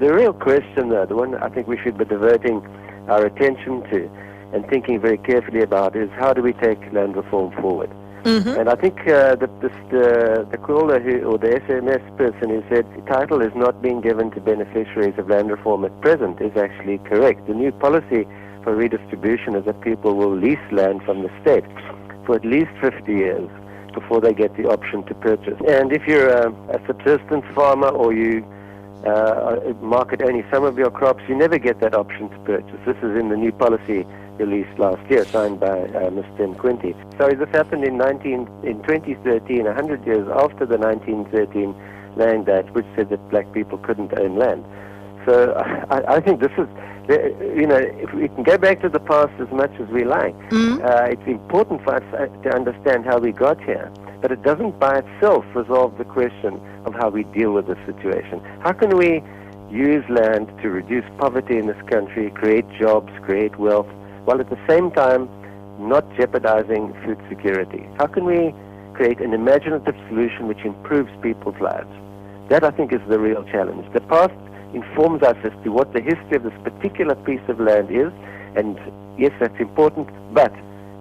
The real question, though, the one I think we should be diverting our attention to and thinking very carefully about is how do we take land reform forward? Mm-hmm. And I think uh, the, the, the, the caller who, or the SMS person who said the title is not being given to beneficiaries of land reform at present is actually correct. The new policy for redistribution is that people will lease land from the state for at least 50 years before they get the option to purchase. And if you're a, a subsistence farmer or you uh, market only some of your crops, you never get that option to purchase. This is in the new policy released last year, signed by uh, Mr. Nkwinti. So this happened in 19 in 2013, 100 years after the 1913 Land Act, which said that black people couldn't own land. So I, I think this is, you know, if we can go back to the past as much as we like, Mm-hmm. uh, it's important for us uh, to understand how we got here. But it doesn't by itself resolve the question of how we deal with the situation. How can we use land to reduce poverty in this country, create jobs, create wealth, while at the same time not jeopardizing food security? How can we create an imaginative solution which improves people's lives? That, I think, is the real challenge. The past informs us as to what the history of this particular piece of land is, and yes, that's important, but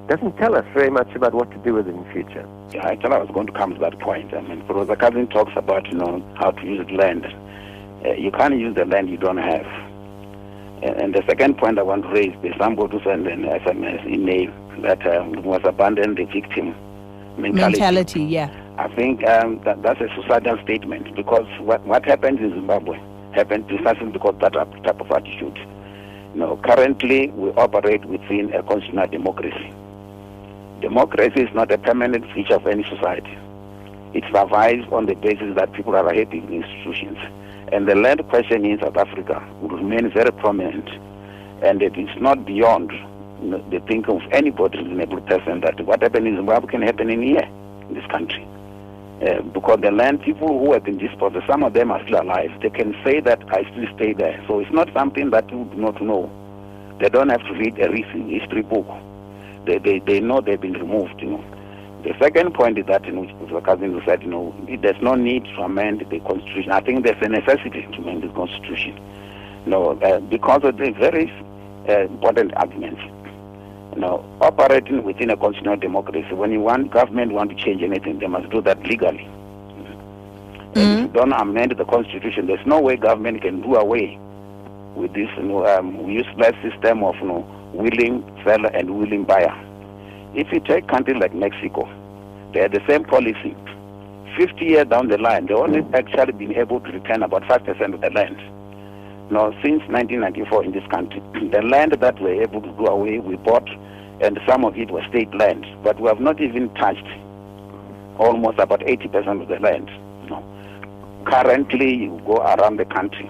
doesn't tell us very much about what to do with it in future. Yeah, thought I was going to come to that point. I mean, Professor Cousins talks about, you know, how to use land. Uh, you can't use the land you don't have. And, and the second point I want to raise is somebody who sent an SMS email that uh, was abandoned the victim mentality. Mentality, yeah. I think um, that that's a suicidal statement because what, what happens in Zimbabwe happened precisely because that type type of attitude. You know, currently we operate within a constitutional democracy. Democracy is not a permanent feature of any society. It survives on the basis that people are happy with institutions. And the land question in South Africa will remain very prominent. And it is not beyond the thinking of anybody reasonable person that what happened in Zimbabwe can happen in here, in this country. Uh, because the land people who have been disposed, some of them are still alive. They can say that I still stay there. So it's not something that you do not know. They don't have to read a recent history book. They, they, they know they've been removed, you know. The second point is that, know, which the cousin said, you know, there's no need to amend the constitution. I think there's a necessity to amend the constitution. You know, uh, because of the very uh, important arguments. You know, operating within a constitutional democracy, when you want government want to change anything, they must do that legally. And if you don't amend the constitution, there's no way government can do away with this you know, um, useless system of you know, willing seller and willing buyer. If you take countries like Mexico, they have the same policy. 50 years down the line, they only actually been able to return about 5% of the land. Now, since 1994 in this country, the land that we're able to do away, we bought, and some of it was state land, but we have not even touched almost about 80% of the land. No. Currently, you go around the country,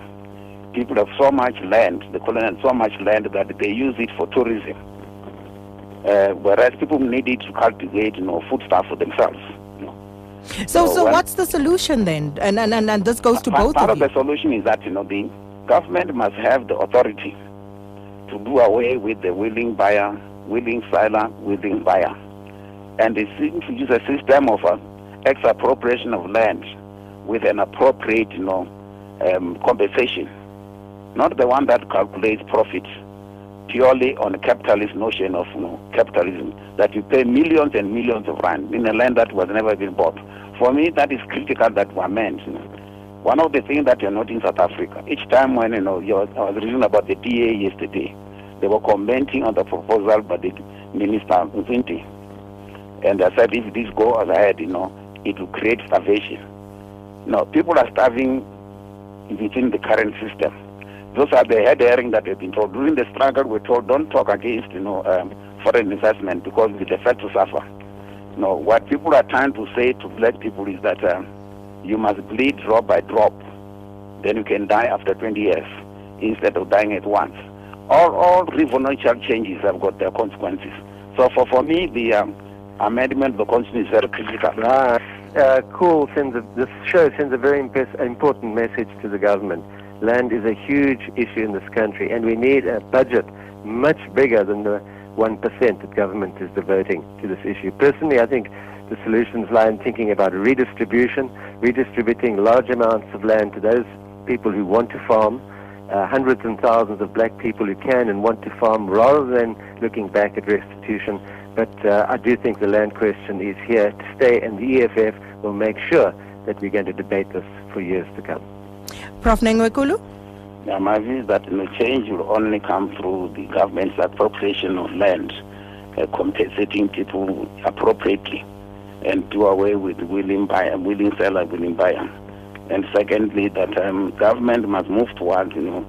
people have so much land, the colonial so much land that they use it for tourism. Uh, whereas people need it to cultivate, you know, foodstuff for themselves. You know. So, So so what's the solution then? And and, and, and this goes to both part of of the solution is that you know the government must have the authority to do away with the willing buyer, willing seller, willing buyer, and they seem to use a system of uh, expropriation of land with an appropriate, you know, um, compensation, not the one that calculates profit purely on a capitalist notion of you know, capitalism that you pay millions and millions of rand in a land that was never been bought. For me, that is critical that we amend. You know. One of the things that you're not in South Africa, each time when you know you're, I was reading about the DA yesterday, they were commenting on the proposal by the Minister Nkwinti. And they said if this goes ahead, you know, it will create starvation. No, people are starving within the current system. Those are the head herring that we've been told. During the struggle, we're told don't talk against, you know, um, foreign investment because we defer to suffer. No, what people are trying to say to black people is that um, you must bleed drop by drop. Then you can die after 20 years instead of dying at once. All, all revolutionary changes have got their consequences. So for, for me, the um, amendment of the constitution is very critical. Ah, uh, cool. Sends a, this show sends a very impes- important message to the government. Land is a huge issue in this country, and we need a budget much bigger than the 1% that government is devoting to this issue. Personally, I think the solutions lie in thinking about redistribution, redistributing large amounts of land to those people who want to farm, uh, hundreds and thousands of black people who can and want to farm rather than looking back at restitution. But uh, I do think the land question is here to stay, and the EFF will make sure that we're going to debate this for years to come. Prof. Nengwekhulu? Yeah, my view is that the change will only come through the government's appropriation of land, uh, compensating people appropriately, and do away with willing buyer, willing seller, willing buyer. And secondly, that um, government must move towards, you know,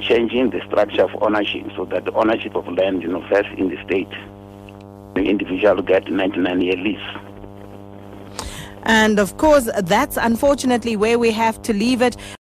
changing the structure of ownership so that the ownership of land, you know, first in the state. The individual get 99 year lease. And of course, that's unfortunately where we have to leave it.